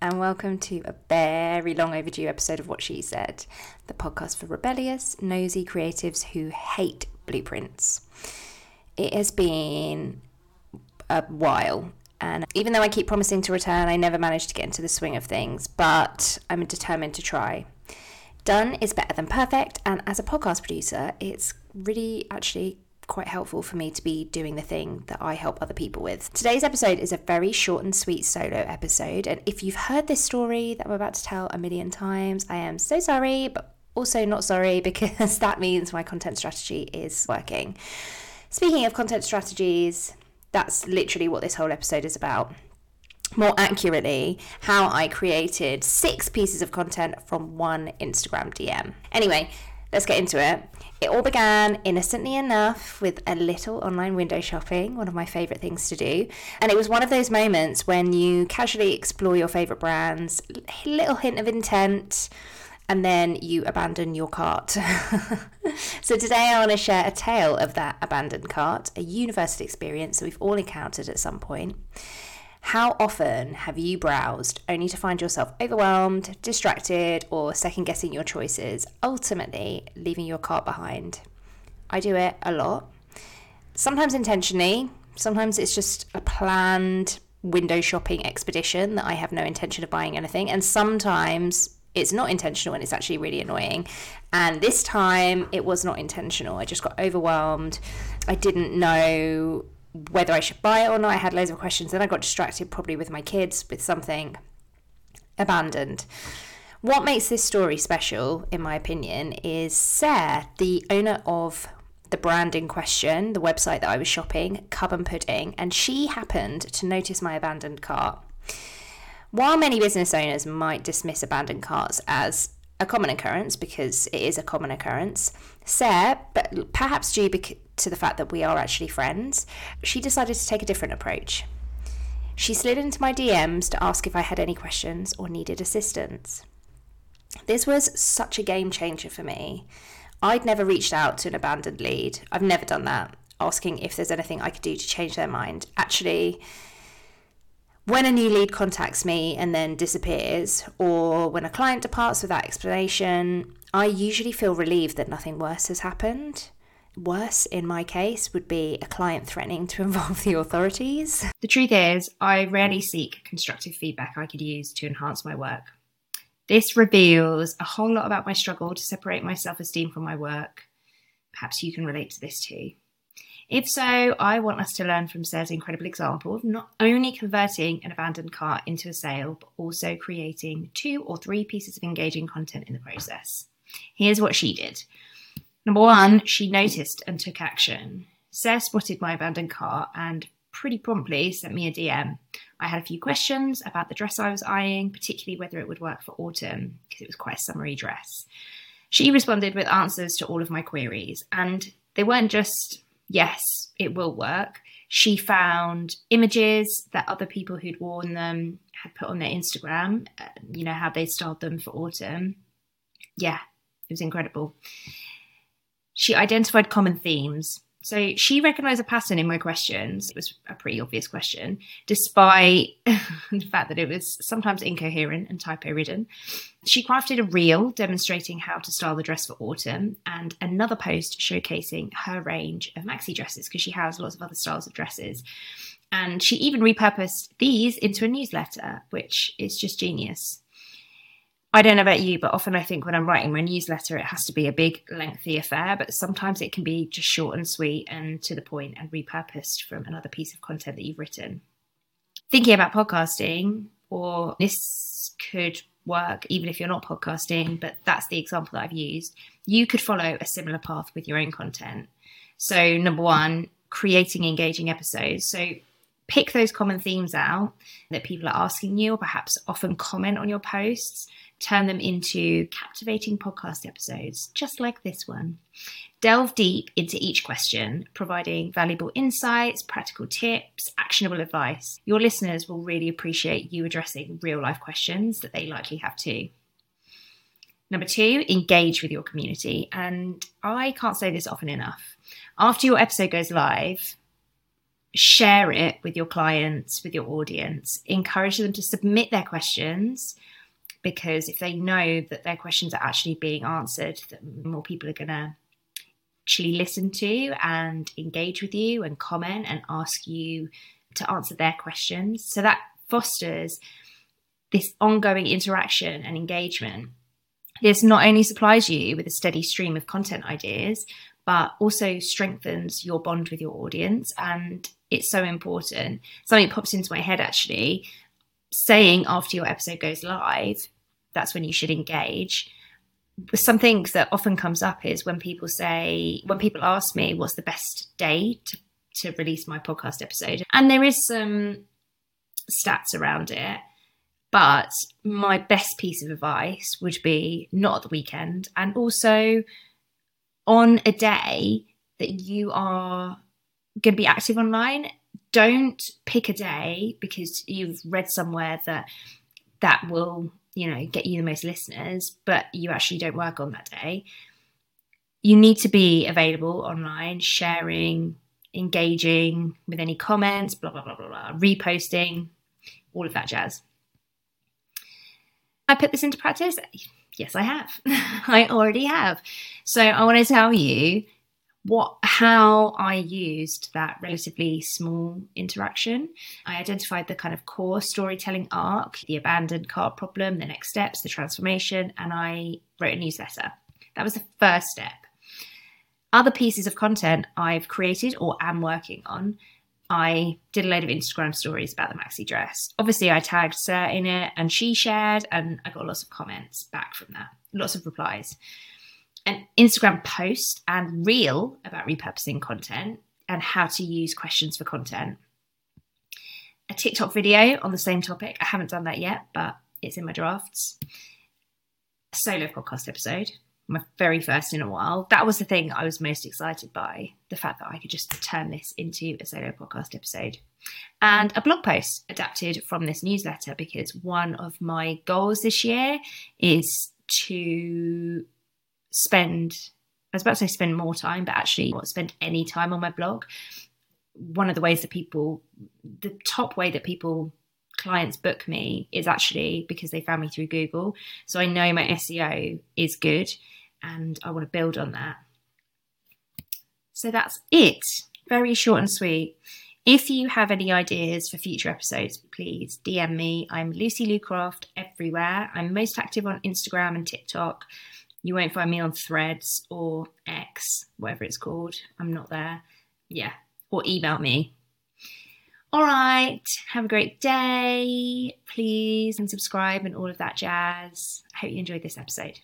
And welcome to a very long overdue episode of What She Said, the podcast for rebellious, nosy creatives who hate blueprints. It has been a while, and even though I keep promising to return, I never manage to get into the swing of things, but I'm determined to try. Done is better than perfect, and as a podcast producer, it's really actually quite helpful for me to be doing the thing that I help other people with. Today's episode is a very short and sweet solo episode, and if you've heard this story that I'm about to tell a million times, I am so sorry, but also not sorry because that means my content strategy is working. Speaking of content strategies, that's literally what this whole episode is about more accurately, how I created six pieces of content from one Instagram DM. Anyway, let's get into it. It all began innocently enough with a little online window shopping, one of my favourite things to do. And it was one of those moments when you casually explore your favourite brands, little hint of intent, and then you abandon your cart. so today I want to share a tale of that abandoned cart, a universal experience that we've all encountered at some point. How often have you browsed only to find yourself overwhelmed, distracted, or second guessing your choices, ultimately leaving your cart behind? I do it a lot. Sometimes intentionally, sometimes it's just a planned window shopping expedition that I have no intention of buying anything, and sometimes it's not intentional and it's actually really annoying. And this time it was not intentional. I just got overwhelmed. I didn't know whether I should buy it or not. I had loads of questions. Then I got distracted, probably with my kids, with something abandoned. What makes this story special, in my opinion, is Sarah, the owner of the brand in question, the website that I was shopping, Cub and Pudding, and she happened to notice my abandoned cart. While many business owners might dismiss abandoned carts as a common occurrence because it is a common occurrence. Sarah, but perhaps due to the fact that we are actually friends, she decided to take a different approach. She slid into my DMs to ask if I had any questions or needed assistance. This was such a game changer for me. I'd never reached out to an abandoned lead. I've never done that, asking if there's anything I could do to change their mind. Actually, when a new lead contacts me and then disappears, or when a client departs without explanation, I usually feel relieved that nothing worse has happened. Worse, in my case, would be a client threatening to involve the authorities. The truth is, I rarely seek constructive feedback I could use to enhance my work. This reveals a whole lot about my struggle to separate my self esteem from my work. Perhaps you can relate to this too. If so, I want us to learn from Sarah's incredible example of not only converting an abandoned cart into a sale, but also creating two or three pieces of engaging content in the process. Here's what she did. Number one, she noticed and took action. Sarah spotted my abandoned cart and pretty promptly sent me a DM. I had a few questions about the dress I was eyeing, particularly whether it would work for autumn, because it was quite a summery dress. She responded with answers to all of my queries, and they weren't just yes, it will work. She found images that other people who'd worn them had put on their Instagram, uh, you know, how they styled them for autumn. Yeah, it was incredible. She identified common themes so she recognized a pattern in my questions. It was a pretty obvious question, despite the fact that it was sometimes incoherent and typo ridden. She crafted a reel demonstrating how to style the dress for autumn and another post showcasing her range of maxi dresses because she has lots of other styles of dresses. And she even repurposed these into a newsletter, which is just genius. I don't know about you, but often I think when I'm writing my newsletter, it has to be a big, lengthy affair, but sometimes it can be just short and sweet and to the point and repurposed from another piece of content that you've written. Thinking about podcasting, or this could work even if you're not podcasting, but that's the example that I've used. You could follow a similar path with your own content. So, number one, creating engaging episodes. So, pick those common themes out that people are asking you, or perhaps often comment on your posts turn them into captivating podcast episodes, just like this one. Delve deep into each question, providing valuable insights, practical tips, actionable advice. Your listeners will really appreciate you addressing real life questions that they likely have too. Number two, engage with your community. And I can't say this often enough. After your episode goes live, share it with your clients, with your audience, encourage them to submit their questions because if they know that their questions are actually being answered, more people are going to actually listen to and engage with you and comment and ask you to answer their questions. So that fosters this ongoing interaction and engagement. This not only supplies you with a steady stream of content ideas, but also strengthens your bond with your audience. And it's so important. Something pops into my head actually saying after your episode goes live, that's when you should engage. Something that often comes up is when people say, when people ask me, what's the best day to, to release my podcast episode? And there is some stats around it. But my best piece of advice would be not at the weekend and also on a day that you are going to be active online. Don't pick a day because you've read somewhere that that will, you know, get you the most listeners, but you actually don't work on that day. You need to be available online, sharing, engaging with any comments, blah, blah, blah, blah, blah, reposting, all of that jazz. I put this into practice? Yes, I have. I already have. So I want to tell you what how I used that relatively small interaction. I identified the kind of core storytelling arc, the abandoned cart problem, the next steps, the transformation, and I wrote a newsletter. That was the first step. Other pieces of content I've created or am working on I did a load of Instagram stories about the maxi dress. Obviously, I tagged Sarah in it and she shared, and I got lots of comments back from that, lots of replies. An Instagram post and reel about repurposing content and how to use questions for content. A TikTok video on the same topic. I haven't done that yet, but it's in my drafts. A solo podcast episode my very first in a while. That was the thing I was most excited by the fact that I could just turn this into a solo podcast episode. And a blog post adapted from this newsletter because one of my goals this year is to spend, I was about to say spend more time, but actually not spend any time on my blog. One of the ways that people, the top way that people clients book me is actually because they found me through Google. So I know my SEO is good and I want to build on that. So that's it. Very short and sweet. If you have any ideas for future episodes, please DM me. I'm Lucy Lucraft everywhere. I'm most active on Instagram and TikTok. You won't find me on Threads or X, whatever it's called. I'm not there. Yeah. Or email me. All right. Have a great day. Please and subscribe and all of that jazz. I hope you enjoyed this episode.